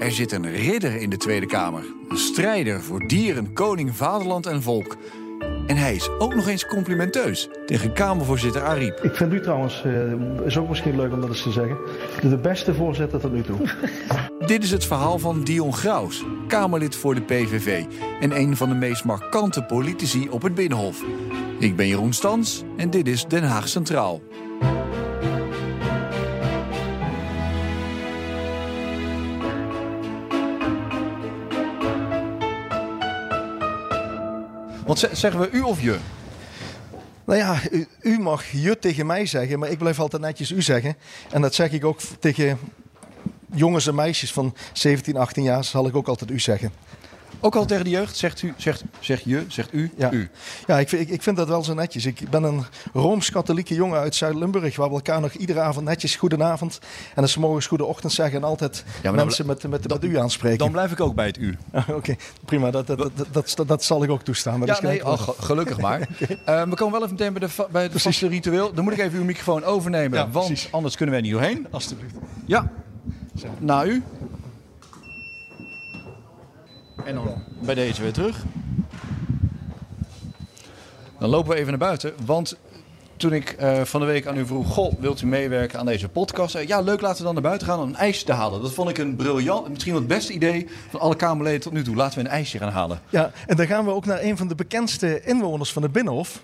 Er zit een ridder in de Tweede Kamer. Een strijder voor dieren, koning, vaderland en volk. En hij is ook nog eens complimenteus tegen Kamervoorzitter Ariep. Ik vind u trouwens, uh, is ook misschien leuk om dat eens te zeggen, de beste voorzitter tot nu toe. Dit is het verhaal van Dion Graus, Kamerlid voor de PVV en een van de meest markante politici op het Binnenhof. Ik ben Jeroen Stans en dit is Den Haag Centraal. Want zeggen we u of je? Nou ja, u, mag je tegen mij zeggen, maar ik blijf altijd netjes u zeggen. En dat zeg ik ook tegen jongens en meisjes van 17, 18 jaar, zal ik ook altijd u zeggen. Ook al tegen de jeugd zegt u, zegt, zegt je, zegt u, ja. u. Ja, ik, ik, ik vind dat wel zo netjes. Ik ben een Rooms-Katholieke jongen uit Zuid-Limburg, waar we elkaar nog iedere avond netjes goedenavond en als morgens goede ochtend zeggen en altijd ja, mensen met, met, met u aanspreken. Dan blijf ik ook bij het u. Oké, prima. Dat, dat, dat, dat, dat, zal ik ook toestaan. ja, nee, oh, gelukkig maar. okay. uh, we komen wel even meteen bij, de, bij het vaste ritueel. Dan moet ik even uw microfoon overnemen, ja, want precies. anders kunnen wij niet doorheen. Alsjeblieft. Ja, na u. En dan bij deze weer terug. Dan lopen we even naar buiten, want toen ik uh, van de week aan u vroeg: Goh, wilt u meewerken aan deze podcast? Uh, ja, leuk, laten we dan naar buiten gaan om een ijsje te halen. Dat vond ik een briljant, misschien wel het beste idee van alle Kamerleden tot nu toe. Laten we een ijsje gaan halen. Ja, en dan gaan we ook naar een van de bekendste inwoners van de Binnenhof.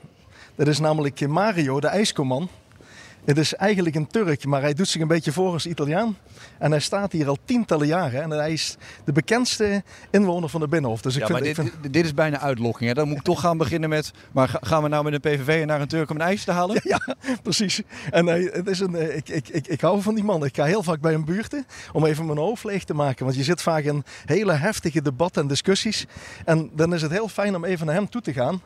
Dat is namelijk Mario, de ijskoman. Het is eigenlijk een Turk, maar hij doet zich een beetje voor als Italiaan. En hij staat hier al tientallen jaren. En hij is de bekendste inwoner van de Binnenhof. Dus ik ja, vind, maar dit, ik vind... dit is bijna uitlokking. Hè? Dan moet ik toch gaan beginnen met... Maar gaan we nou met een PVV naar een Turk om een ijs te halen? Ja, ja precies. En hij, het is een, ik, ik, ik, ik hou van die man. Ik ga heel vaak bij een buurten om even mijn hoofd leeg te maken. Want je zit vaak in hele heftige debatten en discussies. En dan is het heel fijn om even naar hem toe te gaan.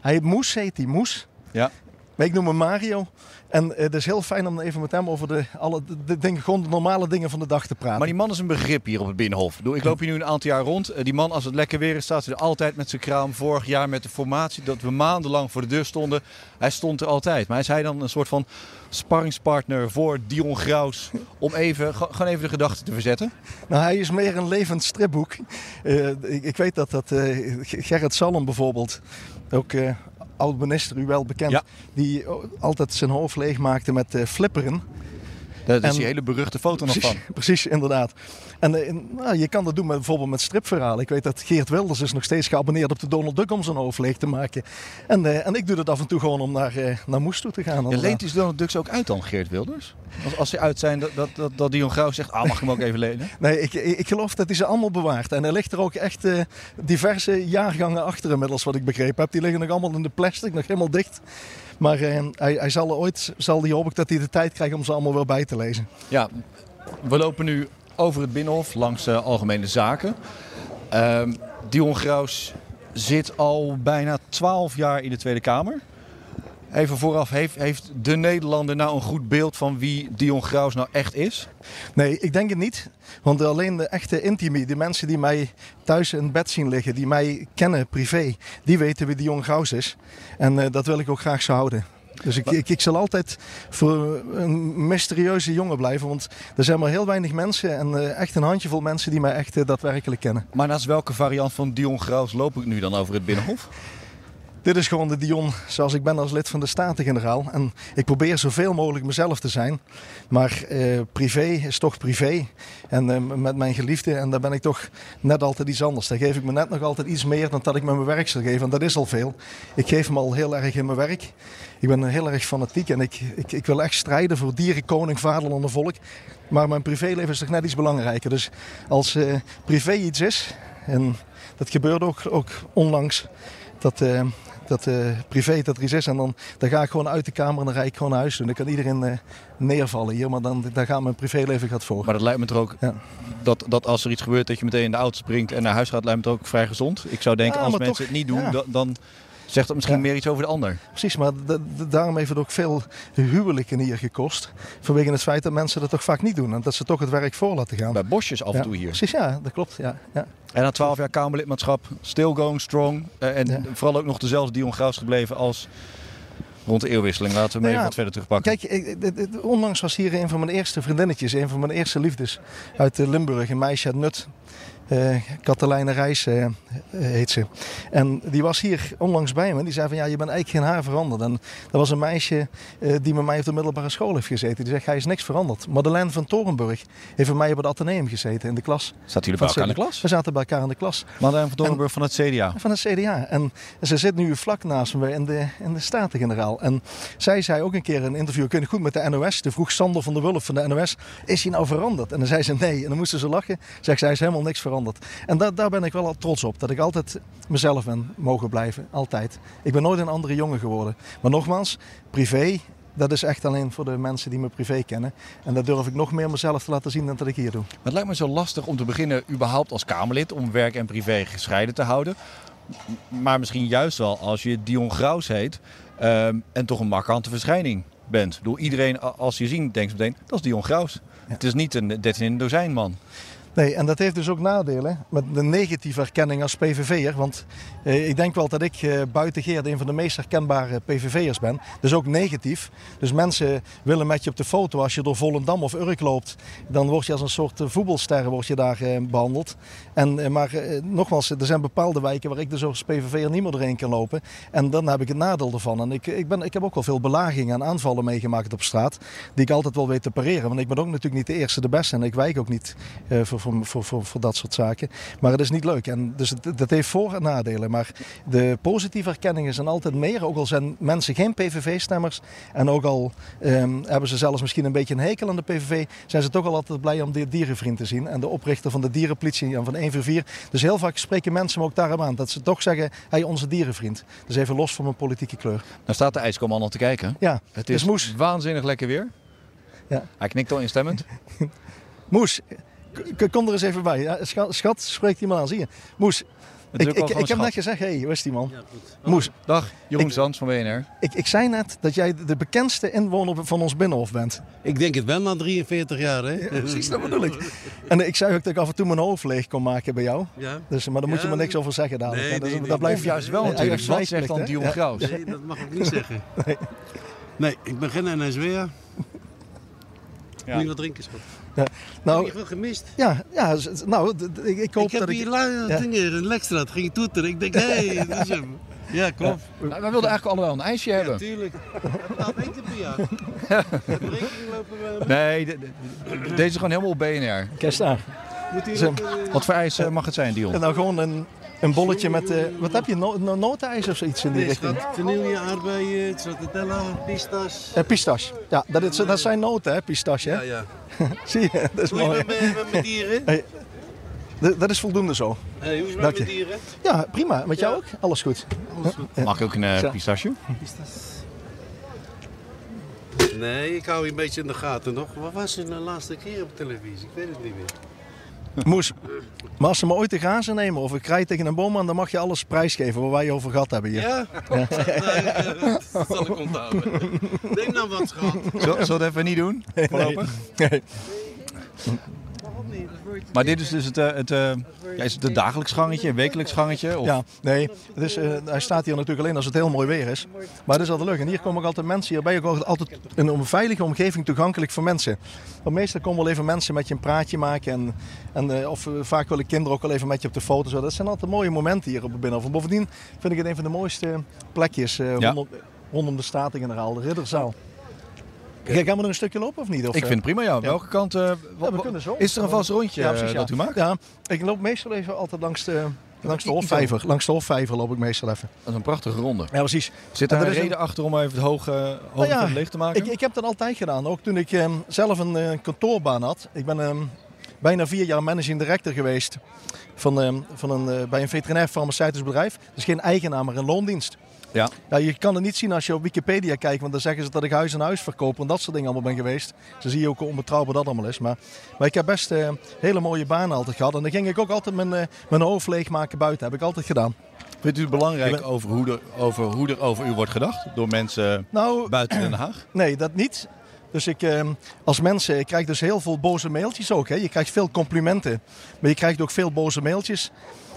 Hij heet Moes, heet hij Moes. Ja. Maar ik noem hem Mario. En het is heel fijn om even met hem over de, alle, de, dingen, gewoon de normale dingen van de dag te praten. Maar die man is een begrip hier op het Binnenhof. Ik loop hier nu een aantal jaar rond. Die man, als het lekker weer is, staat hij er altijd met zijn kraam. Vorig jaar met de formatie dat we maandenlang voor de deur stonden. Hij stond er altijd. Maar is hij dan een soort van sparringspartner voor Dion Graus om even, gewoon even de gedachten te verzetten? Nou, hij is meer een levend stripboek. Uh, ik, ik, weet dat, dat uh, Gerrit Salm bijvoorbeeld ook uh, oud-minister, u wel bekend, ja. die altijd zijn hoofd leeg maakte met uh, flipperen. Daar is die hele beruchte foto nog van. Precies, inderdaad. En uh, nou, je kan dat doen met, bijvoorbeeld met stripverhalen. Ik weet dat Geert Wilders is nog steeds geabonneerd op de Donald Duck om zijn hoofd leeg te maken. En, uh, en ik doe dat af en toe gewoon om naar, uh, naar Moes toe te gaan. Je leent die Donald Ducks ook uit dan, Geert Wilders? Als, als ze uit zijn, dat, dat, dat, dat Dion Grauw zegt, ah, mag ik hem ook even lenen? nee, ik, ik geloof dat hij ze allemaal bewaart. En er ligt er ook echt diverse jaargangen achter inmiddels, wat ik begrepen heb. Die liggen nog allemaal in de plastic, nog helemaal dicht. Maar uh, hij, hij, zal ooit, zal die hoop ik dat hij de tijd krijgt om ze allemaal weer bij te lezen. Ja, we lopen nu over het Binnenhof langs uh, Algemene Zaken. Uh, Dion Graus zit al bijna 12 jaar in de Tweede Kamer. Even vooraf, heeft, heeft de Nederlander nou een goed beeld van wie Dion Graus nou echt is? Nee, ik denk het niet. Want alleen de echte intimi, de mensen die mij thuis in bed zien liggen, die mij kennen privé, die weten wie Dion Graus is. En uh, dat wil ik ook graag zo houden. Dus ik, ik, ik, zal altijd voor een mysterieuze jongen blijven. Want er zijn maar heel weinig mensen en uh, echt een handjevol mensen die mij echt uh, daadwerkelijk kennen. Maar naast welke variant van Dion Graus loop ik nu dan over het Binnenhof? Dit is gewoon de Dion zoals ik ben als lid van de Staten-Generaal. En ik probeer zoveel mogelijk mezelf te zijn. Maar uh, privé is toch privé. En uh, met mijn geliefde, en daar ben ik toch net altijd iets anders. Daar geef ik me net nog altijd iets meer dan dat ik met mijn werk zal geven. En dat is al veel. Ik geef me al heel erg in mijn werk. Ik ben heel erg fanatiek en ik, ik, ik wil echt strijden voor dieren, koning, vaderland en volk. Maar mijn privéleven is toch net iets belangrijker. Dus als uh, privé iets is, en dat gebeurde ook, ook onlangs, dat, dat uh, privé dat is. En dan, dan ga ik gewoon uit de kamer en dan rijd ik gewoon naar huis. En dan kan iedereen uh, neervallen hier. Maar dan, dan gaat mijn privéleven gaat voor. Maar dat lijkt me toch ook, ja. dat, dat als er iets gebeurt dat je meteen in de auto springt en naar huis gaat, lijkt me toch ook vrij gezond. Ik zou denken, Ja, als mensen toch, het niet doen, dan, dan zegt dat misschien Ja. meer iets over de ander. Precies, maar da- da- daarom heeft het ook veel huwelijken hier gekost. Vanwege het feit dat mensen dat toch vaak niet doen. En dat ze toch het werk voor laten gaan. Bij bosjes af en Ja, toe hier. Precies, ja, dat klopt. Ja, ja. En na 12 jaar Kamerlidmaatschap, still going strong. Eh, en vooral ook nog dezelfde Dion Graus gebleven als rond de eeuwwisseling. Laten we hem Nou even wat verder terugpakken. Kijk, onlangs was hier een van mijn eerste vriendinnetjes, een van mijn eerste liefdes uit eh, Limburg, een meisje uit Nut. Eh Katelijne Reis eh, eh, heet ze. En die was hier onlangs bij me. Die zei van ja, je bent eigenlijk geen haar veranderd. En dat was een meisje die met mij op de middelbare school heeft gezeten. Die zegt, hij is niks veranderd. Madeleine van Torenburg heeft bij mij op het ateneum gezeten in de klas. Zaten jullie bij elkaar in de klas? We zaten bij elkaar in de klas. Madeleine van Doornburg van het CDA. Van het CDA. En ze zit nu vlak naast me in de, in de Staten-Generaal. En zij zei ook een keer in een interview, kun je goed met de NOS? Toen vroeg Sander van der Wulf van de NOS, is hij nou veranderd? En dan zei ze nee. En dan moesten ze lachen. Zeg, zij is helemaal niks veranderd. En da- daar ben ik wel al trots op. Dat ik altijd mezelf ben mogen blijven. Altijd. Ik ben nooit een andere jongen geworden. Maar nogmaals, privé... Dat is echt alleen voor de mensen die me privé kennen. En dat durf ik nog meer mezelf te laten zien dan dat ik hier doe. Maar het lijkt me zo lastig om te beginnen überhaupt als Kamerlid om werk en privé gescheiden te houden. Maar misschien juist wel als je Dion Graus heet ehm, en toch een markante verschijning bent. Ik bedoel, iedereen als je ziet denkt meteen, dat is Dion Graus. Het is niet een 13 in een dozijn man. Nee, en dat heeft dus ook nadelen met de negatieve erkenning als PVV'er. Want eh, ik denk wel dat ik eh, buiten Geert een van de meest herkenbare PVV'ers ben. Dus ook negatief. Dus mensen willen met je op de foto als je door Volendam of Urk loopt. Dan word je als een soort eh, voetbalster word je daar eh, behandeld. En, eh, maar eh, nogmaals, er zijn bepaalde wijken waar ik dus als PVV'er niet meer doorheen kan lopen. En dan heb ik het nadeel ervan. En ik, ik, ben, ik heb ook wel veel belagingen en aanvallen meegemaakt op straat. Die ik altijd wel weet te pareren. Want ik ben ook natuurlijk niet de eerste de beste. En ik wijk ook niet voor, voor, voor, voor, voor dat soort zaken. Maar het is niet leuk. En dus het, dat heeft voor- en nadelen. Maar de positieve erkenningen zijn altijd meer. Ook al zijn mensen geen PVV-stemmers. En ook al ehm, hebben ze zelfs misschien een beetje een hekel aan de PVV. Zijn ze toch al altijd blij om de dierenvriend te zien. En de oprichter van de dierenpolitie en van 144. Dus heel vaak spreken mensen me ook daarom aan. Dat ze toch zeggen, hij onze dierenvriend. Dus even los van mijn politieke kleur. Dan staat de ijskoman al te kijken. Ja, Het is dus Moes. waanzinnig lekker weer. Ja. Hij knikt al instemmend. Moes, kom er eens even bij. Ja, Schat, schat spreekt iemand aan, zie je. Moes, ik, heb net gezegd, hé, hey, hoe is die man? Moes, Dag, Jeroen Zands van BNR. ik, ik zei net dat jij de bekendste inwoner van ons Binnenhof bent. Ik denk het wel na 43 jaar, hè? Precies, dat bedoel ik. En ik zei ook dat ik af en toe mijn hoofd leeg kon maken bij jou. Ja. Dus, maar daar moet je Ja, me niks over zeggen dadelijk. nee. Dus nee, nee, dat blijft juist wel Ja, natuurlijk. ja, Wat zegt dan Dion? Graus? Nee, dat mag ik niet zeggen. Nee, ik ben geen NSW'er. Ja. Moet je wat drinken, schat? Ja. Heb Nou, je gemist? ja, ja, nou, ik, ik hoop ik heb dat hier ik... lui Ja. dingen in Lekstraat, ging toeteren. Ik denk, hé, hey, dat is hem. Ja, klopt. Nou, wij wilden eigenlijk allemaal een ijsje Ja, hebben. tuurlijk. We gaan één keer per jaar. De rekening lopen we... Nee, de- de- deze is gewoon helemaal op BNR. Ook, eh, Wat voor ijs eh, mag het zijn, Dion? En nou gewoon een, een bolletje met... eh, wat heb je? No, no, notenijs of zoiets in die Nee, richting? vanille, aardbeien, stracciatella, pistas. Eh, pistache. Ja, dat, is, dat zijn noten, hè, pistache. Hè? Ja, ja. Zie je, dat is Hoe is mooi. het met, met, met dieren? Hey, dat is voldoende zo. Hey, hoe is het Dank met je. dieren? Ja, prima. Met jou ook? Alles goed. Alles goed. Mag ik ook een eh, Zo. pistache? Pistas. Nee, ik hou je een beetje in de gaten nog. Wat was het de laatste keer op televisie? Ik weet het niet meer. Moes, maar als ze me ooit te grazen nemen of ik rij tegen een boom aan, dan mag je alles prijsgeven waar wij je over gehad hebben hier. Ja? Nee, eh, dat zal ik onthouden. Neem nou wat, schat. Zullen we het even niet doen? Voorlopig? Nee. Dat wordt- Maar dit is dus het, eh, het, eh, ja, is het een dagelijks gangetje, een wekelijks gangetje? Of? Ja, nee. Het is, eh, hij staat hier natuurlijk alleen als het heel mooi weer is. Maar het is altijd leuk. En hier komen ook altijd mensen. Hier ben je ook altijd in een veilige omgeving toegankelijk voor mensen. Want meestal komen wel even mensen met je een praatje maken. En, en, eh, of vaak willen kinderen ook wel even met je op de foto. Zo. Dat zijn altijd mooie momenten hier op het Binnenhof. En bovendien vind ik het een van de mooiste plekjes eh, Ja. rondom, rondom de Staten-Generaal, de Ridderzaal. Kijk, gaan we nog een stukje lopen of niet? Of, Ik eh? vind het prima, ja. Welke kant? eh, wat- Ja, we kunnen zo. Is er een vast rondje Ja, eh, precies, ja. dat u maakt? Ja, ik loop meestal even altijd langs de, langs de Hofvijver. Langs de Hofvijver loop ik meestal even. Dat is een prachtige ronde. Ja, precies. Zit daar er een reden achter om even het hoge, hoge Nou ja, vet leeg te maken? Ik, ik heb dat altijd gedaan. Ook toen ik ehm, zelf een eh, kantoorbaan had. Ik ben ehm, bijna vier jaar managing director geweest van, ehm, van een, eh, bij een veterinair farmaceutisch bedrijf. Dus geen eigenaar, maar een loondienst. Ja. Ja, je kan het niet zien als je op Wikipedia kijkt, want dan zeggen ze dat ik huis en huis verkoop en dat soort dingen allemaal ben geweest. Dan zie je ook hoe onbetrouwbaar dat allemaal is. Maar, maar ik heb best eh, hele mooie banen altijd gehad. En dan ging ik ook altijd mijn, eh, mijn hoofd leegmaken buiten. Heb ik altijd gedaan. Vindt u het belangrijk over, hoe er, over hoe er over u wordt gedacht door mensen Nou, buiten Den Haag? Nee, dat niet. Dus ik, eh, als mensen, ik krijg dus heel veel boze mailtjes ook. Hè. Je krijgt veel complimenten, maar je krijgt ook veel boze mailtjes.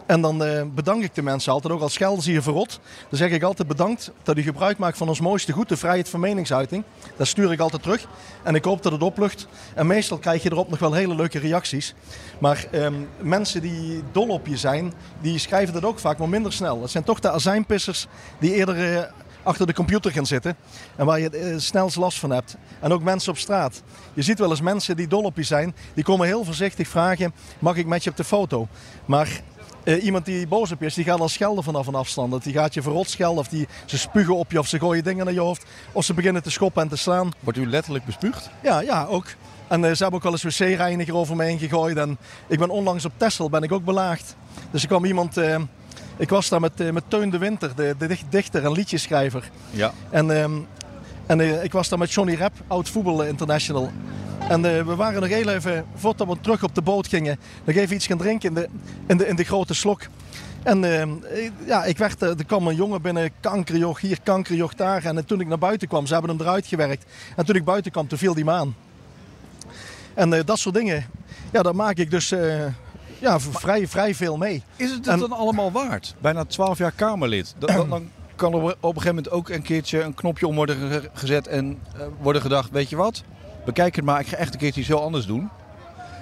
En dan eh, bedank ik de mensen altijd, ook al schelden ze je verrot. Dan zeg ik altijd bedankt dat u gebruik maakt van ons mooiste goed, de vrijheid van meningsuiting. Dat stuur ik altijd terug. En ik hoop dat het oplucht. En meestal krijg je erop nog wel hele leuke reacties. Maar ehm, mensen die dol op je zijn, die schrijven dat ook vaak, maar minder snel. Het zijn toch de azijnpissers die eerder eh, achter de computer gaan zitten. En waar je uh, snel last van hebt. En ook mensen op straat. Je ziet wel eens mensen die dol op je zijn. Die komen heel voorzichtig vragen, mag ik met je op de foto? Maar uh, iemand die boos op je is, die gaat al schelden vanaf een afstand. Die gaat je verrot schelden of die, ze spugen op je of ze gooien dingen naar je hoofd. Of ze beginnen te schoppen en te slaan. Wordt u letterlijk bespuugd? Ja, ja ook. En uh, ze hebben ook wel eens wc-reiniger over me heen gegooid. En ik ben onlangs op Tessel ben ik ook belaagd. Dus er kwam iemand... Uh, ik was daar met, met Teun de Winter, de, de dichter en liedjeschrijver. Ja. En, um, en ik was daar met Johnny Rep, oud voetbal international. En uh, we waren nog heel even, voordat we terug op de boot gingen, nog even iets gaan drinken in de, in de, in de grote slok. En uh, ja, ik werd, er kwam een jongen binnen, kankerjoch hier, kankerjoch daar. En toen ik naar buiten kwam, ze hebben hem eruit gewerkt. En toen ik buiten kwam, toen viel die me aan. En uh, dat soort dingen, ja, daar maak ik dus ja, vrij, vrij veel mee. Is het het en, dan allemaal waard? Bijna 12 jaar Kamerlid. Dan, dan kan er op een gegeven moment ook een keertje een knopje om worden gezet en worden gedacht, weet je wat? bekijk het maar, ik ga echt een keertje iets heel anders doen.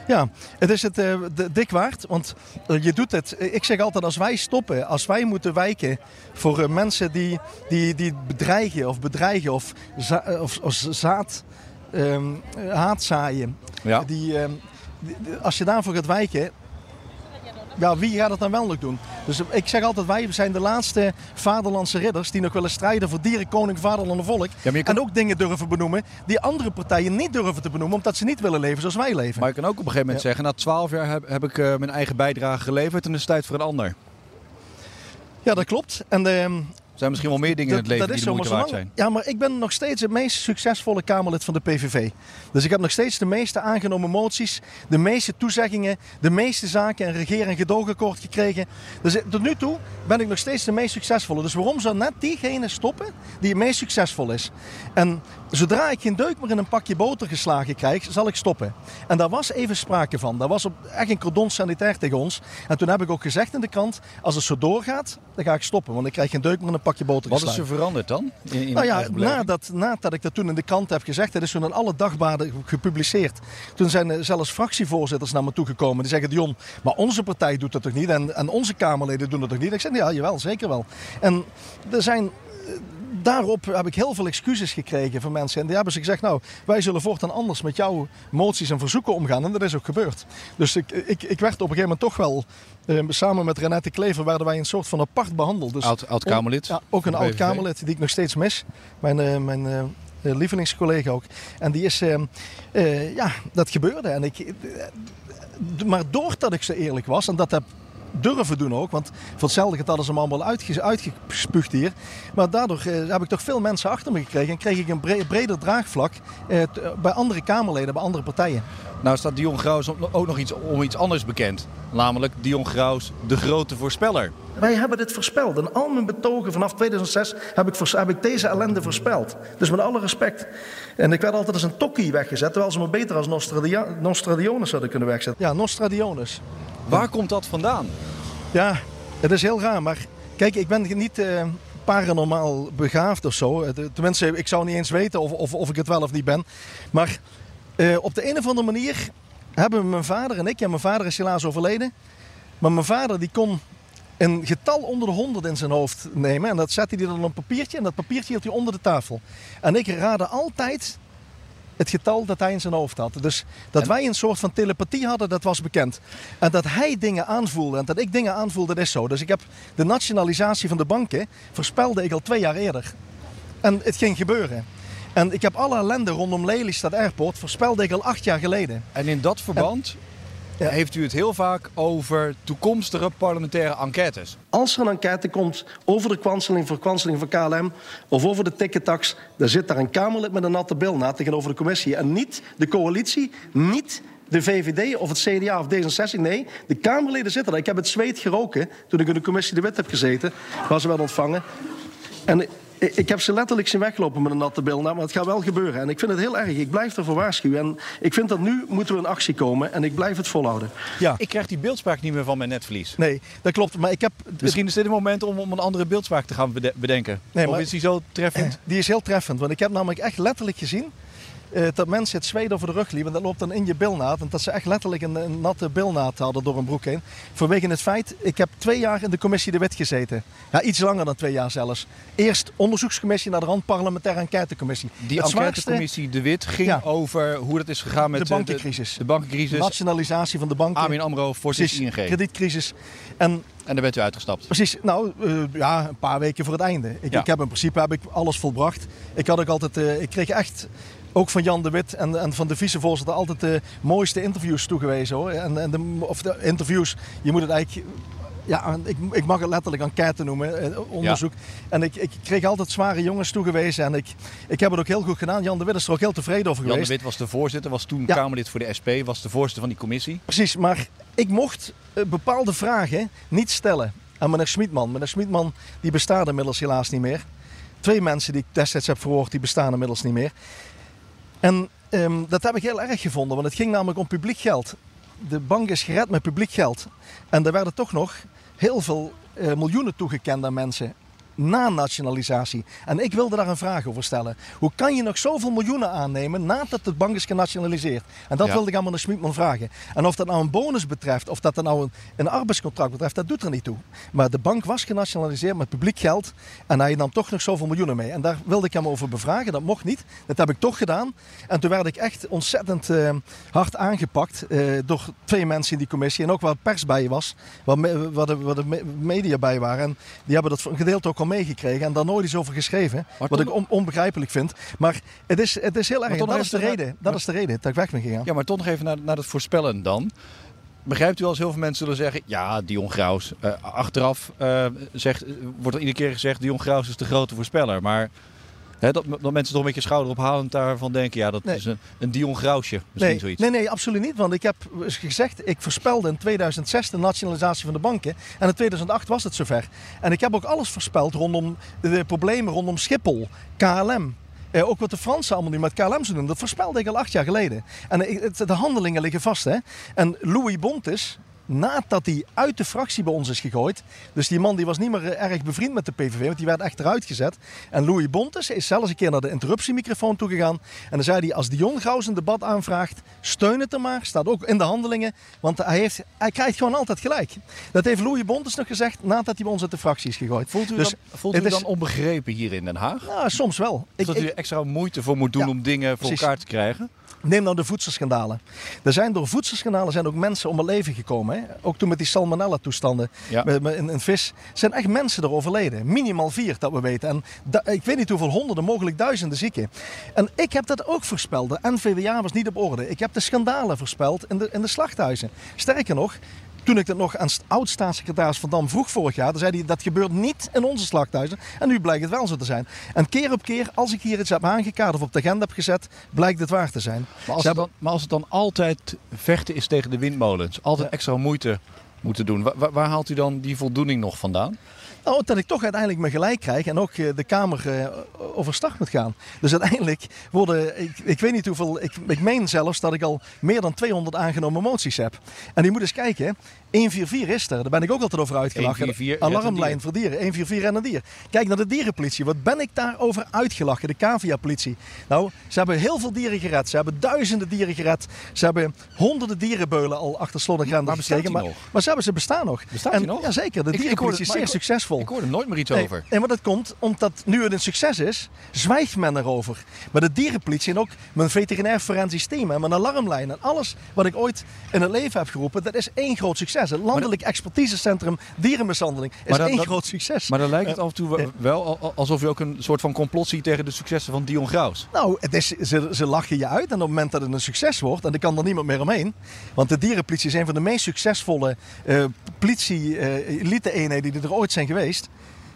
Ja, het is het uh, dik waard, want uh, je doet het. Ik zeg altijd, als wij stoppen, als wij moeten wijken voor uh, mensen die, die, die bedreigen of bedreigen of, za of, of zaad, um, haat zaaien. Ja. Die, um, die, als je daarvoor gaat wijken, ja, wie gaat het dan wel nog doen? Dus ik zeg altijd, wij zijn de laatste vaderlandse ridders die nog willen strijden voor dieren, koning, vaderland en volk. Ja, kan... En ook dingen durven benoemen die andere partijen niet durven te benoemen, omdat ze niet willen leven zoals wij leven. Maar je kan ook op een gegeven moment ja. zeggen, na twaalf jaar heb, heb ik uh, mijn eigen bijdrage geleverd en het is tijd voor een ander. Ja, dat klopt. En uh, er zijn misschien wel meer dingen in het leven dat die de moeite waard zijn. Ja, maar ik ben nog steeds het meest succesvolle Kamerlid van de PVV. Dus ik heb nog steeds de meeste aangenomen moties, de meeste toezeggingen, de meeste zaken en regeer- en gedoogakkoord gekregen. Dus tot nu toe ben ik nog steeds de meest succesvolle. Dus waarom zou net diegene stoppen die het meest succesvol is? En zodra ik geen deuk meer in een pakje boter geslagen krijg, zal ik stoppen. En daar was even sprake van. Daar was op, echt een cordon sanitair tegen ons. En toen heb ik ook gezegd in de krant, als het zo doorgaat, dan ga ik stoppen. Want ik krijg geen deuk meer in een pakje boter Wat is er veranderd dan? In, in nou ja, nadat, nadat ik dat toen in de krant heb gezegd, dat is toen in alle dagbladen gepubliceerd. Toen zijn er zelfs fractievoorzitters naar me toegekomen. Die zeggen, Dion, maar onze partij doet dat toch niet? En, en onze Kamerleden doen dat toch niet? Ik zeg, ja, jawel, zeker wel. En er zijn daarop heb ik heel veel excuses gekregen van mensen. En die hebben ze gezegd, nou, wij zullen voortaan anders met jouw moties en verzoeken omgaan. En dat is ook gebeurd. Dus ik, ik, ik werd op een gegeven moment toch wel, eh, samen met Renette Klever, werden wij een soort van apart behandeld. Dus oud, oud Kamerlid? Ja, ook een oud Kamerlid die ik nog steeds mis. Mijn, uh, mijn uh, lievelingscollega ook. En die is, ja, dat gebeurde. En ik, maar doordat ik zo eerlijk was, en dat heb durven doen ook. Want voor hetzelfde geld hadden hem allemaal uitge uitgespuugd hier. Maar daardoor eh, heb ik toch veel mensen achter me gekregen. En kreeg ik een bre breder draagvlak eh, bij andere Kamerleden, bij andere partijen. Nou staat Dion Graus ook nog iets, om iets anders bekend. Namelijk Dion Graus, de grote voorspeller. Wij hebben dit voorspeld. In al mijn betogen vanaf 2006 heb ik, heb ik deze ellende voorspeld. Dus met alle respect. En ik werd altijd als een tokkie weggezet, terwijl ze me beter als Nostradia Nostradionus hadden kunnen wegzetten. Ja, Nostradionus. Waar komt dat vandaan? Ja, het is heel raar, maar kijk, ik ben niet uh, paranormaal begaafd of zo. Tenminste, ik zou niet eens weten of, of, of ik het wel of niet ben. Maar uh, op de een of andere manier hebben mijn vader en ik, ja, mijn vader is helaas overleden. Maar mijn vader die kon een getal onder de honderd in zijn hoofd nemen. En dat zette hij dan op een papiertje. En dat papiertje hield hij onder de tafel. En ik raadde altijd het getal dat hij in zijn hoofd had. Dus dat wij een soort van telepathie hadden, dat was bekend. En dat hij dingen aanvoelde en dat ik dingen aanvoelde, dat is zo. Dus ik heb de nationalisatie van de banken voorspelde ik al twee jaar eerder. En het ging gebeuren. En ik heb alle ellende rondom Lelystad Airport voorspelde ik al acht jaar geleden. En in dat verband ja. heeft u het heel vaak over toekomstige parlementaire enquêtes. Als er een enquête komt over de kwanseling voor kwanseling van KLM of over de tickettax, dan zit daar een Kamerlid met een natte bil na tegenover de commissie. En niet de coalitie, niet de VVD of het CDA of D66. Nee, de Kamerleden zitten daar. Ik heb het zweet geroken toen ik in de commissie de wet heb gezeten, waar ze werden ontvangen. En ik, ik heb ze letterlijk zien weglopen met een natte bil. Nou, maar het gaat wel gebeuren. En ik vind het heel erg. Ik blijf ervoor waarschuwen. En ik vind dat nu moeten we in actie komen. En ik blijf het volhouden. Ja. Ik krijg die beeldspraak niet meer van mijn netvlies. Nee, dat klopt. Maar ik heb... Misschien is dit het moment om, om een andere beeldspraak te gaan bedenken. Nee, of is die zo treffend? Die is heel treffend. Want ik heb namelijk echt letterlijk gezien dat mensen het zweet over de rug liepen. Dat loopt dan in je bilnaad. En dat ze echt letterlijk een, een, natte bilnaad hadden door een broek heen. Vanwege het feit, ik heb twee jaar in de commissie de wet gezeten. Ja, iets langer dan twee jaar zelfs. Eerst onderzoekscommissie naar de rand parlementaire enquêtecommissie. Die enquêtecommissie De Wit ging over hoe het is gegaan met de bankencrisis. De, de, bankencrisis. Nationalisatie van de banken. Amin AMRO voor Precies, ING. kredietcrisis. En en daar bent u uitgestapt? Precies. Nou, uh, ja, een paar weken voor het einde. Ik, ik, heb in principe heb ik alles volbracht. Ik had ook altijd, uh, ik kreeg echt ook van Jan de Wit en, en van de vicevoorzitter altijd de mooiste interviews toegewezen hoor. En, en de, of de interviews, je moet het eigenlijk ja, ik, ik, mag het letterlijk enquête noemen, eh, onderzoek. En ik, ik, kreeg altijd zware jongens toegewezen en ik, ik heb het ook heel goed gedaan. Jan de Wit is er ook heel tevreden over geweest. Jan de Wit was de voorzitter, was toen Kamerlid voor de SP, was de voorzitter van die commissie. Precies, maar ik mocht eh, bepaalde vragen niet stellen aan meneer Schmidman. Meneer Schmidman die bestaat inmiddels helaas niet meer. Twee mensen die ik destijds heb verhoord, die bestaan inmiddels niet meer. En um, dat heb ik heel erg gevonden, want het ging namelijk om publiek geld. De bank is gered met publiek geld. En er werden toch nog heel veel uh, miljoenen toegekend aan mensen na nationalisatie. En ik wilde daar een vraag over stellen. Hoe kan je nog zoveel miljoenen aannemen nadat de bank is genationaliseerd? En dat wilde ik aan meneer Schmidman vragen. En of dat nou een bonus betreft, of dat dat nou een, een, arbeidscontract betreft, dat doet er niet toe. Maar de bank was genationaliseerd met publiek geld en hij nam toch nog zoveel miljoenen mee. En daar wilde ik hem over bevragen. Dat mocht niet. Dat heb ik toch gedaan. En toen werd ik echt ontzettend uh, hard aangepakt uh, door twee mensen in die commissie. En ook waar pers bij was, waar, me, waar, de, waar de media bij waren. En die hebben dat gedeelte ook al meegekregen en daar nooit iets over geschreven. wat ik onbegrijpelijk vind. Maar het is, het is heel erg. Dat, is de, reden, dat is de reden dat ik weg ben gegaan. Ja, maar toch nog even naar, naar het voorspellen dan. Begrijpt u als heel veel mensen zullen zeggen, ja, Dion Graus. Uh, achteraf uh, zegt, wordt er iedere keer gezegd, Dion Graus is de grote voorspeller. Maar dat, dat, mensen toch een beetje schouderophalend daarvan denken. Ja, dat is een, een Dion Grausje. Misschien nee, zoiets. Nee, nee, absoluut niet. Want ik heb gezegd, ik voorspelde in 2006 de nationalisatie van de banken. En in 2008 was het zover. En ik heb ook alles voorspeld rondom de problemen rondom Schiphol, KLM. Eh, ook wat de Fransen allemaal nu met KLM zullen doen, dat voorspelde ik al acht jaar geleden. En de handelingen liggen vast. Hè? En Louis Bontes, nadat hij uit de fractie bij ons is gegooid. Dus die man die was niet meer eh, erg bevriend met de PVV, want die werd echt eruit gezet. En Louis Bontes is zelfs een keer naar de interruptiemicrofoon toegegaan. En dan zei hij, als Dion Graus een debat aanvraagt, steun het er maar. Staat ook in de handelingen, want hij, heeft, hij krijgt gewoon altijd gelijk. Dat heeft Louis Bontes nog gezegd nadat hij bij ons uit de fractie is gegooid. Voelt u, dus dan, voelt u dan onbegrepen hier in Den Haag? Nou, soms wel. Dat ik, u er extra moeite voor moet doen om dingen voor elkaar te krijgen? Neem nou de voedselschandalen. Er zijn door voedselschandalen zijn ook mensen om het leven gekomen. Hè? Ook toen met die salmonella-toestanden ja. in, in vis. zijn echt mensen er overleden. Minimaal vier, dat we weten. En ik weet niet hoeveel honderden, mogelijk duizenden zieken. En ik heb dat ook voorspeld. De NVWA was niet op orde. Ik heb de schandalen voorspeld in de, in de slachthuizen. Sterker nog, toen ik dat nog aan oud-staatssecretaris Van Dam vroeg vorig jaar, dan zei hij dat gebeurt niet in onze slachthuizen. En nu blijkt het wel zo te zijn. En keer op keer, als ik hier iets heb aangekaart of op de agenda heb gezet, blijkt het waar te zijn. Maar als, het dan, maar als het dan altijd vechten is tegen de windmolens, altijd extra moeite moeten doen, waar, waar haalt u dan die voldoening nog vandaan? Nou, dat ik toch uiteindelijk me gelijk krijg en ook eh, de Kamer uh, overstag moet gaan. Dus uiteindelijk worden, ik, ik weet niet hoeveel, ik, ik meen zelfs dat ik al meer dan 200 aangenomen moties heb. En je moet eens kijken, 144 is er, daar ben ik ook altijd over uitgelachen. 144 Alarmlijn voor dieren, 144 en een dier. Kijk naar de dierenpolitie, wat ben ik daarover uitgelachen, de cavia-politie. Nou, ze hebben heel veel dieren gered, ze hebben duizenden dieren gered. Ze hebben honderden dierenbeulen al achter slot en grendel gekregen. Maar, maar, ze, hebben, ze bestaan nog. Bestaan en, nog? Jazeker, de dierenpolitie is zeer succesvol. Ik hoor er nooit meer iets nee, over. En maar dat komt omdat nu het een succes is, zwijgt men erover. Maar de dierenpolitie en ook mijn veterinair forensisch team en mijn alarmlijn en alles wat ik ooit in het leven heb geroepen, dat is één groot succes. Het landelijk expertisecentrum dierenmishandeling is één groot succes. Maar dan lijkt het af en toe wel alsof je ook een soort van complot ziet tegen de successen van Dion Graus. Nou, het is, ze, ze lachen je uit en op het moment dat het een succes wordt, en er kan er niemand meer omheen, want de dierenpolitie is een van de meest succesvolle uh, politie-elite-eenheden die er ooit zijn geweest.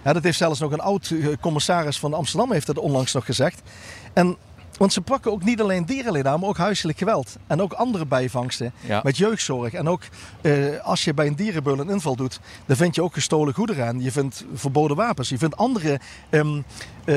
Ja, dat heeft zelfs nog een oud commissaris van Amsterdam heeft dat onlangs nog gezegd. En want ze pakken ook niet alleen dierenleden aan, maar ook huiselijk geweld. En ook andere bijvangsten met jeugdzorg. En ook eh, als je bij een dierenbeul een inval doet, dan vind je ook gestolen goederen aan. Je vindt verboden wapens. Je vindt andere um, eh,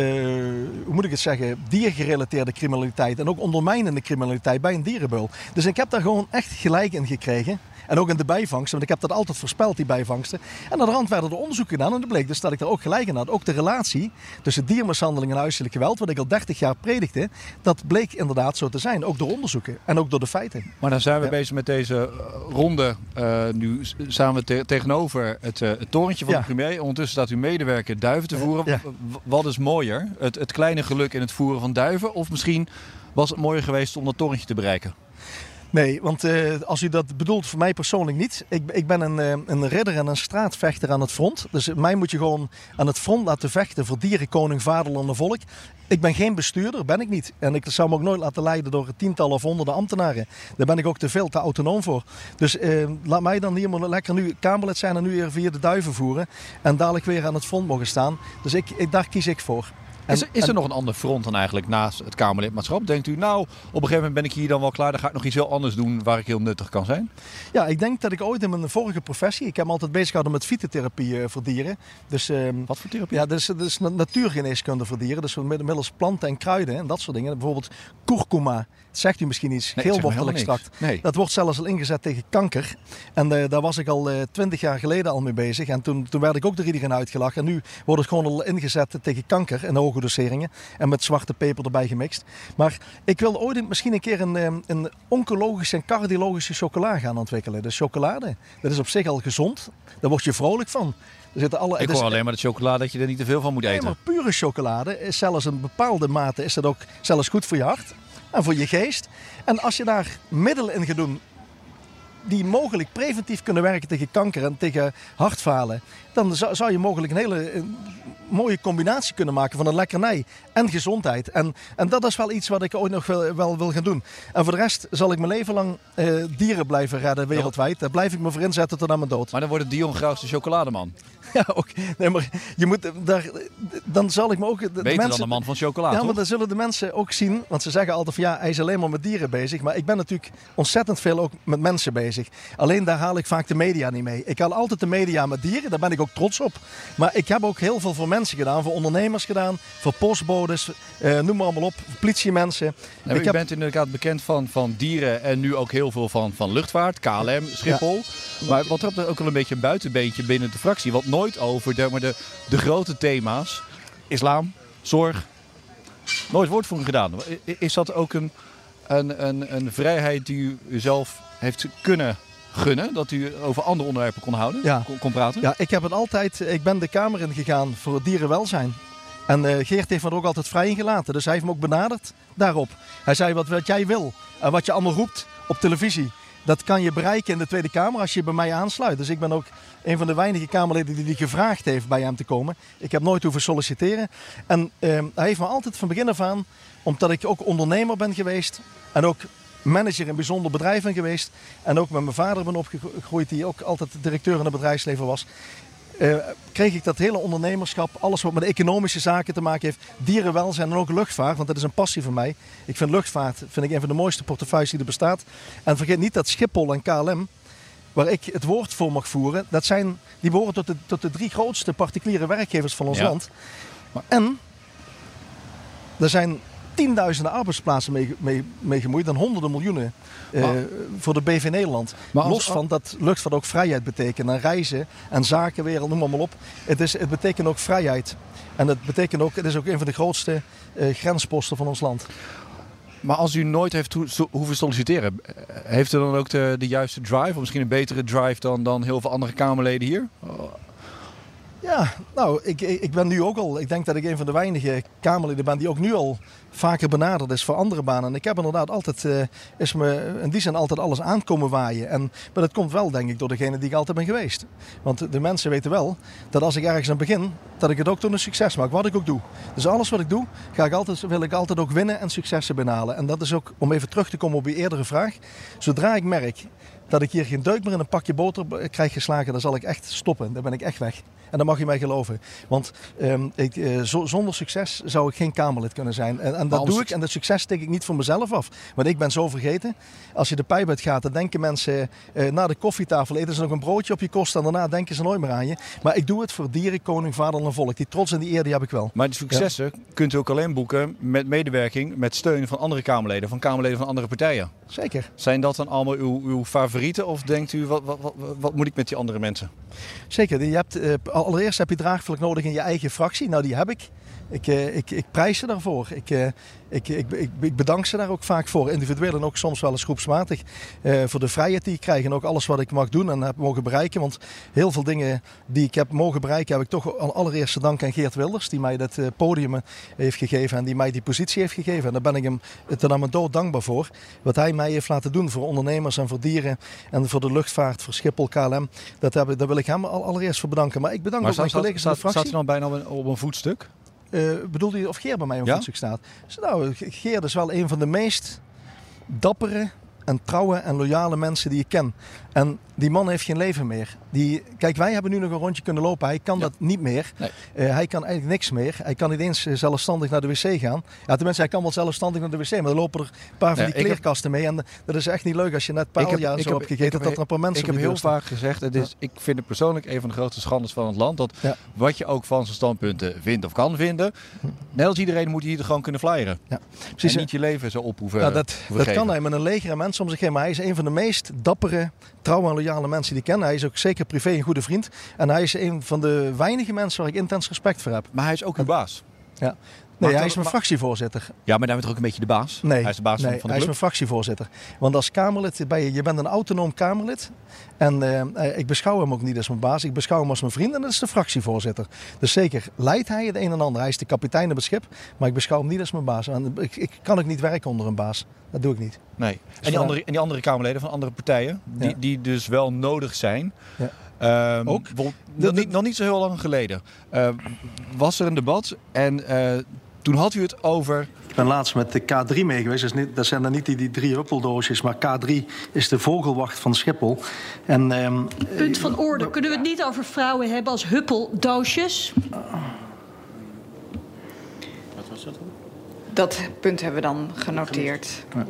hoe moet ik het zeggen, diergerelateerde criminaliteit en ook ondermijnende criminaliteit bij een dierenbeul. Dus ik heb daar gewoon echt gelijk in gekregen. En ook in de bijvangsten, want ik heb dat altijd voorspeld, die bijvangsten. En aan de rand werden er onderzoeken gedaan en het bleek dus dat ik er ook gelijk in had. Ook de relatie tussen diermishandeling en huiselijk geweld, wat ik al 30 jaar predikte, dat bleek inderdaad zo te zijn. Ook door onderzoeken en ook door de feiten. Maar dan zijn we Ja. bezig met deze eh, ronde. Eh, nu staan we te- tegenover het, het torentje van Ja. de premier. Ondertussen staat uw medewerker duiven te voeren. Ja. Wat is mooier? Het, het kleine geluk in het voeren van duiven? Of misschien was het mooier geweest om dat torentje te bereiken? Nee, want eh, als u dat bedoelt, voor mij persoonlijk niet. Ik, ik ben een, eh, een ridder en een straatvechter aan het front. Dus mij moet je gewoon aan het front laten vechten voor dieren, koning, vaderland en volk. Ik ben geen bestuurder, ben ik niet. En ik zou me ook nooit laten leiden door tientallen of honderden ambtenaren. Daar ben ik ook te veel, te autonoom voor. Dus eh, laat mij dan hier maar lekker nu Kamerlid zijn en nu weer via de duiven voeren. En dadelijk weer aan het front mogen staan. Dus ik, ik, daar kies ik voor. Is er, is er nog een ander front dan eigenlijk naast het Kamerlidmaatschap? Denkt u, nou, op een gegeven moment ben ik hier dan wel klaar. Dan ga ik nog iets heel anders doen waar ik heel nuttig kan zijn? Ja, ik denk dat ik ooit in mijn vorige professie, ik heb me altijd bezig gehouden met fytotherapie eh, voor dieren. Dus, ehm, Wat voor therapie? ja, dus, dus na- natuurgeneeskunde voor dieren. Dus met- middels planten en kruiden en dat soort dingen. Bijvoorbeeld kurkuma, zegt u misschien iets, Nee, geelwortelextract. Nee. Dat wordt zelfs al ingezet tegen kanker. En eh, daar was ik al twintig jaar geleden al mee bezig. En toen, toen werd ik ook de iedereen uitgelachen. En nu wordt het gewoon al ingezet tegen kanker en hoge doseringen. En met zwarte peper erbij gemixt. Maar ik wil ooit misschien een keer een, eh, een oncologische en cardiologische chocola gaan ontwikkelen. Dus chocolade, dat is op zich al gezond. Daar word je vrolijk van. Er zitten alle, Ik hoor alleen maar dat chocolade dat je er niet te veel van moet Nee, eten. maar pure chocolade is zelfs een bepaalde mate is dat ook zelfs goed voor je hart en voor je geest. En als je daar middelen in gaat doen die mogelijk preventief kunnen werken tegen kanker en tegen hartfalen, dan zou, je mogelijk een hele mooie combinatie kunnen maken van een lekkernij en gezondheid. En, en dat is wel iets wat ik ooit nog wel, wel wil gaan doen. En voor de rest zal ik mijn leven lang eh, dieren blijven redden wereldwijd. Daar blijf ik me voor inzetten tot aan mijn dood. Maar dan wordt het Dion Graus de chocolademan. Ja, ook. Nee, maar je moet daar, dan zal ik me ook. De, Beter mensen, dan de man van chocolade, Ja, maar dan zullen de mensen ook zien, want ze zeggen altijd van ja, hij is alleen maar met dieren bezig. Maar ik ben natuurlijk ontzettend veel ook met mensen bezig. Alleen daar haal ik vaak de media niet mee. Ik haal altijd de media met dieren, daar ben ik ook trots op. Maar ik heb ook heel veel voor mensen gedaan, voor ondernemers gedaan, voor postbodes, eh, noem maar allemaal op, voor politiemensen. Ja, ik u heb- bent inderdaad bekend van, van dieren en nu ook heel veel van, van luchtvaart, KLM, Schiphol. Maar wat er ook wel een beetje een buitenbeentje binnen de fractie. Want nooit over de, maar de, de grote thema's, islam, zorg, nooit woordvoering gedaan. I- Is dat ook een, een, een, een vrijheid die u uzelf heeft kunnen gunnen? Dat u over andere onderwerpen kon houden, Ja. kon, kon praten? Ja, ik heb het altijd. Ik ben de Kamer in gegaan voor dierenwelzijn. En eh, Geert heeft me er ook altijd vrij in gelaten. Dus hij heeft me ook benaderd daarop. Hij zei: wat, wat jij wil en wat je allemaal roept op televisie. Dat kan je bereiken in de Tweede Kamer als je bij mij aansluit. Dus ik ben ook een van de weinige Kamerleden die die gevraagd heeft bij hem te komen. Ik heb nooit hoeven solliciteren. En eh, hij heeft me altijd van begin af aan, omdat ik ook ondernemer ben geweest en ook manager in bijzonder bedrijven geweest. En ook met mijn vader ben opgegroeid, die ook altijd directeur in het bedrijfsleven was. eh, kreeg ik dat hele ondernemerschap, alles wat met economische zaken te maken heeft, dierenwelzijn en ook luchtvaart, want dat is een passie van mij. Ik vind luchtvaart vind ik een van de mooiste portefeuilles die er bestaat. En vergeet niet dat Schiphol en KLM, waar ik het woord voor mag voeren, dat zijn, die behoren tot de, tot de drie grootste particuliere werkgevers van ons Ja. land. En er zijn tienduizenden arbeidsplaatsen mee, mee, mee gemoeid en honderden miljoenen eh, Maar- voor de BV Nederland. Maar als- Los van dat luchtvaart ook vrijheid betekent en reizen en zakenwereld, noem maar, maar op. Het, is, het betekent ook vrijheid. En het betekent ook, het is ook een van de grootste eh, grensposten van ons land. Maar als u nooit heeft hoeven solliciteren, eh, heeft u dan ook de, de juiste drive? Of misschien een betere drive dan, dan heel veel andere Kamerleden hier? Ja, nou, ik, ik ben nu ook al, ik denk dat ik een van de weinige Kamerleden ben die ook nu al vaker benaderd is voor andere banen. En ik heb inderdaad altijd, eh, is me in die zin altijd alles aankomen waaien. En, maar dat komt wel, denk ik, door degene die ik altijd ben geweest. Want de mensen weten wel dat als ik ergens aan begin, dat ik het ook tot een succes maak, wat ik ook doe. Dus alles wat ik doe, ga ik altijd, wil ik altijd ook winnen en successen benalen. En dat is ook, om even terug te komen op uw eerdere vraag, zodra ik merk dat ik hier geen deuk meer in een pakje boter krijg geslagen, dan zal ik echt stoppen. Dan ben ik echt weg. En dan mag je mij geloven. Want ehm, ik, eh, zo- zonder succes zou ik geen Kamerlid kunnen zijn. En, en dat doe ik. En dat succes steek ik niet voor mezelf af. Want ik ben zo vergeten. Als je de pijp uit gaat, dan denken mensen uh, na de koffietafel eten ze nog een broodje op je kost. En daarna denken ze nooit meer aan je. Maar ik doe het voor dieren, koning, vader en volk. Die trots en die eer die heb ik wel. Maar die successen kunt u ook alleen boeken met medewerking, met steun van andere Kamerleden, van Kamerleden van andere partijen. Zeker. Zijn dat dan allemaal uw, uw favorieten? Of denkt u, wat, wat, wat, wat moet ik met die andere mensen? Zeker. Hebt, uh, allereerst heb je draagvlak nodig in je eigen fractie. Nou, die heb ik. Ik, uh, ik, ik prijs ze daarvoor. Ik, uh, ik, ik, ik, ik, bedank ze daar ook vaak voor. Individueel en ook soms wel eens groepsmatig. Voor de vrijheid die ik krijg en ook alles wat ik mag doen en heb mogen bereiken. Want heel veel dingen die ik heb mogen bereiken heb ik toch al allereerste dank aan Geert Wilders. Die mij dat podium heeft gegeven en die mij die positie heeft gegeven. En daar ben ik hem ten aan mijn dood dankbaar voor. Wat hij mij heeft laten doen voor ondernemers en voor dieren. En voor de luchtvaart, voor Schiphol, KLM. Dat heb, daar wil ik hem allereerst voor bedanken. Maar ik bedank maar ook mijn collega's in de fractie. Staat hij dan bijna op een, op een voetstuk? Uh, bedoelde je of Geer bij mij op ja? voetstuk staat? Dus, nou, Geer is wel een van de meest dappere en trouwe en loyale mensen die ik ken. En die man heeft geen leven meer. Die, kijk, wij hebben nu nog een rondje kunnen lopen. Hij kan ja. dat niet meer. Nee. Uh, hij kan eigenlijk niks meer. Hij kan niet eens zelfstandig naar de wc gaan. Ja, tenminste, hij kan wel zelfstandig naar de wc. Maar er lopen er een paar van die kleerkasten heb... mee. En dat is echt niet leuk als je net paaljaar zo hebt gegeten. dat er een paar mensen Ik heb heel vaak gezegd, het is, ik vind het persoonlijk een van de grootste schandes van het land. Dat wat je ook van zijn standpunten vindt of kan vinden. Net als iedereen moet hier gewoon kunnen flyeren. Ja. Precies. En niet je leven zo ophoeven. Ja, dat, dat kan hij met een leger mensen om zich heen. Maar hij is een van de meest dappere trouwe en loyale mensen die kennen. Hij is ook zeker privé een goede vriend. En hij is een van de weinige mensen waar ik intens respect voor heb. Maar hij is ook uw baas. Ja. Nee, hij is mijn fractievoorzitter. Ja, maar daarmee ook een beetje de baas. Nee, hij is de baas nee, van, de hij is mijn fractievoorzitter. Want als Kamerlid, ben je, je bent een autonoom Kamerlid. En uh, ik beschouw hem ook niet als mijn baas. Ik beschouw hem als mijn vriend en dat is de fractievoorzitter. Dus zeker leidt hij het een en ander. Hij is de kapitein op het schip. Maar ik beschouw hem niet als mijn baas. En ik, ik kan ook niet werken onder een baas. Dat doe ik niet. Nee. Dus en, die andere, en die andere Kamerleden van andere partijen, die, ja. die dus wel nodig zijn. Ja. Um, ook? Nog niet, nog niet zo heel lang geleden uh, was er een debat en uh, toen had u het over. Ik ben laatst met de K3 mee geweest. Dat, niet, dat zijn dan niet die, die drie huppeldoosjes, maar K3 is de vogelwacht van Schiphol. En, um, Punt van orde. Kunnen we het niet over vrouwen hebben als huppeldoosjes? Wat was dat dan? Dat punt hebben we dan genoteerd. Ja,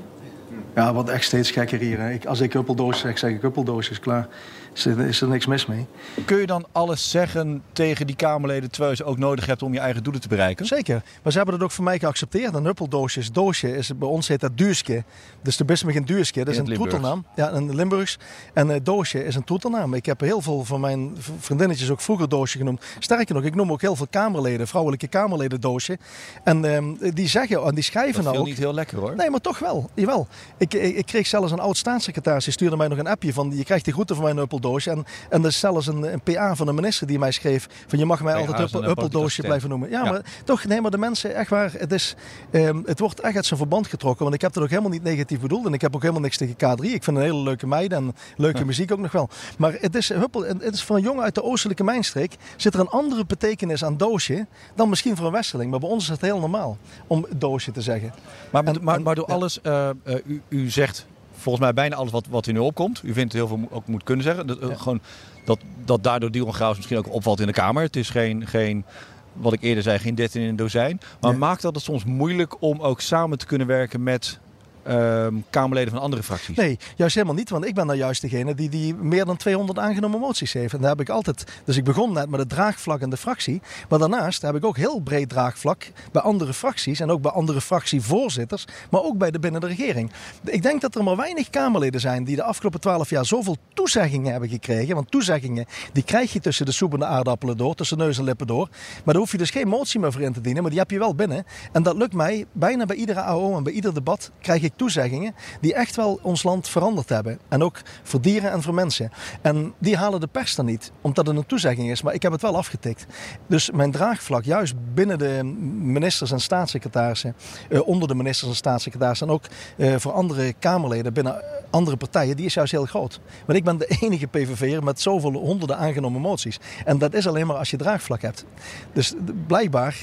ja wat echt steeds gekker hier. Hè. Ik, als ik huppeldoosjes zeg, zeg ik huppeldoosjes, klaar is er, is er niks mis mee. Kun je dan alles zeggen tegen die Kamerleden terwijl je ze ook nodig hebt om je eigen doelen te bereiken? Zeker. Maar ze hebben dat ook voor mij geaccepteerd. Een huppeldoosje doosje is bij ons heet dat duurske. Dus de Bismig een duurske. Dat is een troetelnaam. Ja, een Limburgs. En uh, doosje is een troetelnaam. Ik heb heel veel van mijn vriendinnetjes ook vroeger doosje genoemd. Sterker nog, ik noem ook heel veel Kamerleden, vrouwelijke Kamerleden doosje. En uh, die zeggen en die schrijven dat nou ook. niet heel lekker hoor. Nee, maar toch wel. Jawel. Ik, ik, ik kreeg zelfs een oud staatssecretaris. Die stuurde mij nog een appje van je krijgt de groeten van mijn huppeldoosje. En, en er is zelfs een, een, PA van de minister die mij schreef van je mag mij altijd huppel, huppeldoosje blijven noemen. Ja, ja, maar toch, nee, maar de mensen, echt waar, het, is, um, het wordt echt uit zijn verband getrokken. Want ik heb dat ook helemaal niet negatief bedoeld. En ik heb ook helemaal niks tegen K3. Ik vind een hele leuke meid en leuke ja. muziek ook nog wel. Maar het is, huppel, het is voor een jongen uit de oostelijke mijnstreek zit er een andere betekenis aan doosje dan misschien voor een westerling. Maar bij ons is het heel normaal om doosje te zeggen. Maar, en, maar, maar door alles, uh, uh, u, u zegt volgens mij bijna alles wat, wat u nu opkomt. U vindt heel veel ook moet kunnen zeggen. Dat, ja. gewoon, dat, dat daardoor Dion Graus misschien ook opvalt in de Kamer. Het is geen, geen wat ik eerder zei, geen 13 in een dozijn. Maar maakt dat het soms moeilijk om ook samen te kunnen werken met um, Kamerleden van andere fracties? Nee, juist helemaal niet. Want ik ben nou juist degene die, die meer dan 200 aangenomen moties heeft. En daar heb ik altijd... Dus ik begon net met het draagvlak in de fractie. Maar daarnaast heb ik ook heel breed draagvlak bij andere fracties. En ook bij andere fractievoorzitters. Maar ook bij de binnen de regering. Ik denk dat er maar weinig Kamerleden zijn die de afgelopen 12 jaar zoveel toezeggingen hebben gekregen. Want toezeggingen, die krijg je tussen de soep en de aardappelen door. Tussen neus en lippen door. Maar daar hoef je dus geen motie meer voor in te dienen. Maar die heb je wel binnen. En dat lukt mij bijna bij iedere AO en bij ieder debat krijg ik toezeggingen die echt wel ons land veranderd hebben. En ook voor dieren en voor mensen. En die halen de pers dan niet, omdat het een toezegging is. Maar ik heb het wel afgetikt. Dus mijn draagvlak, juist binnen de ministers en staatssecretarissen, uh, onder de ministers en staatssecretarissen en ook uh, voor andere Kamerleden binnen andere partijen, die is juist heel groot. Want ik ben de enige PVV'er met zoveel honderden aangenomen moties. En dat is alleen maar als je draagvlak hebt. Dus blijkbaar.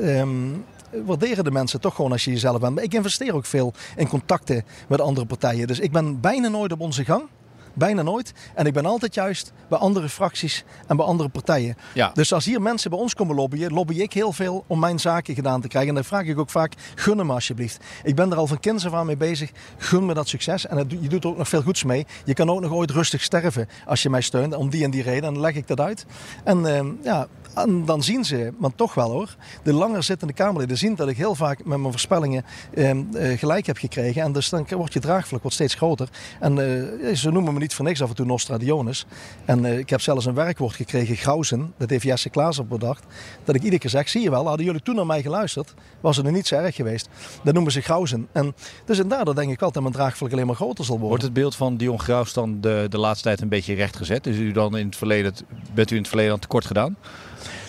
Um, waarderen de mensen toch gewoon als je jezelf bent. Maar ik investeer ook veel in contacten met andere partijen. Dus ik ben bijna nooit op onze gang. bijna nooit. En ik ben altijd juist bij andere fracties en bij andere partijen. Ja. Dus als hier mensen bij ons komen lobbyen, lobby ik heel veel om mijn zaken gedaan te krijgen. En dan vraag ik ook vaak, gun me alsjeblieft. Ik ben er al van kinds af aan mee bezig. Gun me dat succes. En het, je doet er ook nog veel goeds mee. Je kan ook nog ooit rustig sterven als je mij steunt. Om die en die reden. En dan leg ik dat uit. En uh, ja, en dan zien ze, maar toch wel hoor, de langer zittende Kamerleden zien dat ik heel vaak met mijn voorspellingen eh, gelijk heb gekregen. En dus dan wordt je draagvlak wordt steeds groter. En uh, ze noemen me niet voor niks af en toe Nostradionis. En uh, ik heb zelfs een werkwoord gekregen, Grauzen. Dat heeft Jesse Klaas op bedacht. Dat ik iedere keer zeg, zie je wel, hadden jullie toen naar mij geluisterd, was het er niet zo erg geweest. Dat noemen ze Grauzen. En dus inderdaad denk ik wel dat mijn draagvlak alleen maar groter zal worden. Wordt het beeld van Dion Graus dan de, de laatste tijd een beetje rechtgezet? Is u dan in het verleden, bent u in het verleden tekort gedaan?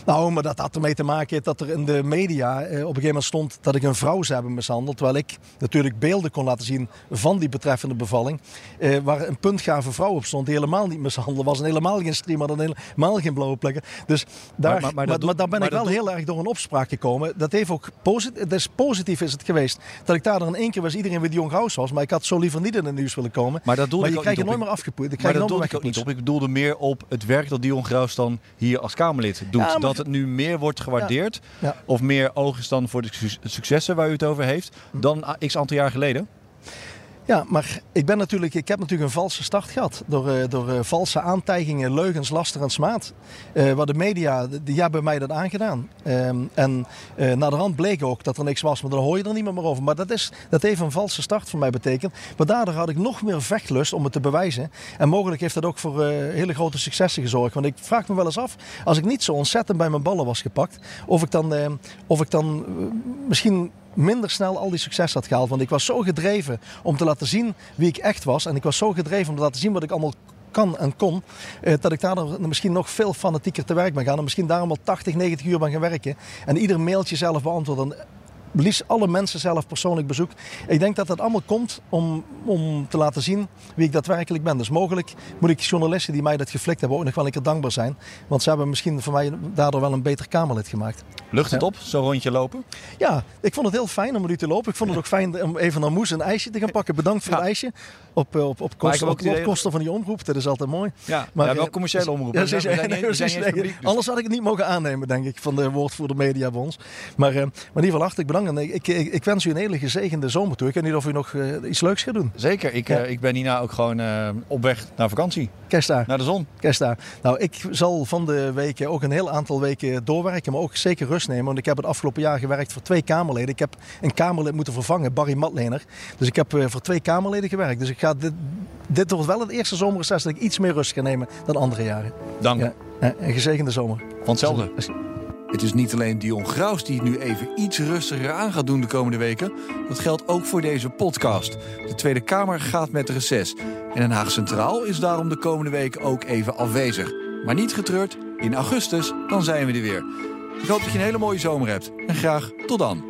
Nou, maar dat had ermee te maken dat er in de media eh, op een gegeven moment stond dat ik een vrouw zou hebben mishandeld. Terwijl ik natuurlijk beelden kon laten zien van die betreffende bevalling. Eh, waar een puntgave vrouw op stond die helemaal niet mishandeld was. En helemaal geen streamer, en helemaal geen blauwe plekken. Dus daar, maar, maar, maar, maar, maar daar ben ik wel heel erg door een opspraak gekomen. Dat heeft ook positief, dus positief is het geweest. Dat ik daar dan in één keer was iedereen weer Jong Gauws was. Maar ik had zo liever niet in het nieuws willen komen. Maar, dat maar je krijgt je nooit meer afgepoeid. Maar dat doelde ik ook niet op. Ik bedoelde meer op het werk dat Dion Graus dan hier als Kamerlid doet. Ja, dat het nu meer wordt gewaardeerd. Of meer oog is dan voor de successen waar u het over heeft. Dan x aantal jaar geleden. Ja, maar ik, ben natuurlijk, ik heb natuurlijk een valse start gehad. Door, uh, door uh, valse aantijgingen, leugens, laster en smaad. Uh, waar de media, die hebben mij dat aangedaan. Um, en na de rand bleek ook dat er niks was, maar daar hoor je er niet meer over. Maar dat, is, dat heeft een valse start voor mij betekend. Maar daardoor had ik nog meer vechtlust om het te bewijzen. En mogelijk heeft dat ook voor hele grote successen gezorgd. Want ik vraag me wel eens af, als ik niet zo ontzettend bij mijn ballen was gepakt, of ik dan, of ik dan misschien minder snel al die succes had gehaald. Want ik was zo gedreven om te laten zien wie ik echt was. En ik was zo gedreven om te laten zien wat ik allemaal kan en kon, eh, dat ik daar misschien nog veel fanatieker te werk ben gaan. En misschien daarom al 80, 90 uur ben gaan werken. En ieder mailtje zelf beantwoorden liefst alle mensen zelf persoonlijk bezoek. Ik denk dat dat allemaal komt om, om te laten zien wie ik daadwerkelijk ben. Dus mogelijk moet ik journalisten die mij dat geflikt hebben ook nog wel een keer dankbaar zijn. Want ze hebben misschien voor mij daardoor wel een beter Kamerlid gemaakt. Lucht het op, zo'n rondje lopen? Ja, ik vond het heel fijn om met u te lopen. Ik vond het ook fijn om even naar Moes een ijsje te gaan pakken. Bedankt voor ja. het ijsje. Op, op, op, op, kosten, op, op kosten van die omroep. Dat is altijd mooi. Ja, maar, ja wel commerciële omroep. Ja, ze, zijn, nee, zijn nee, anders had ik het niet mogen aannemen, denk ik, van de woordvoerder Mediabonds. Maar, uh, maar in ieder geval hartelijk bedankt. En ik, ik, ik, wens u een hele gezegende zomer toe. Ik weet niet of u nog iets leuks gaat doen. Zeker. Ik, ja. ik ben hierna ook gewoon op weg naar vakantie. Kerstdaar. Naar de zon. Kerstdaar. Nou, ik zal van de weken ook een heel aantal weken doorwerken. Maar ook zeker rust nemen. Want ik heb het afgelopen jaar gewerkt voor twee Kamerleden. Ik heb een Kamerlid moeten vervangen, Barry Matlener. Dus ik heb voor twee Kamerleden gewerkt. Dus ik ga dit, dit wordt wel het eerste zomerreces dat ik iets meer rust ga nemen dan andere jaren. Dank. Ja, een gezegende zomer. Van hetzelfde. Het is niet alleen Dion Graus die het nu even iets rustiger aan gaat doen de komende weken. Dat geldt ook voor deze podcast. De Tweede Kamer gaat met reces. En Den Haag Centraal is daarom de komende week ook even afwezig. Maar niet getreurd, in augustus dan zijn we er weer. Ik hoop dat je een hele mooie zomer hebt. En graag tot dan.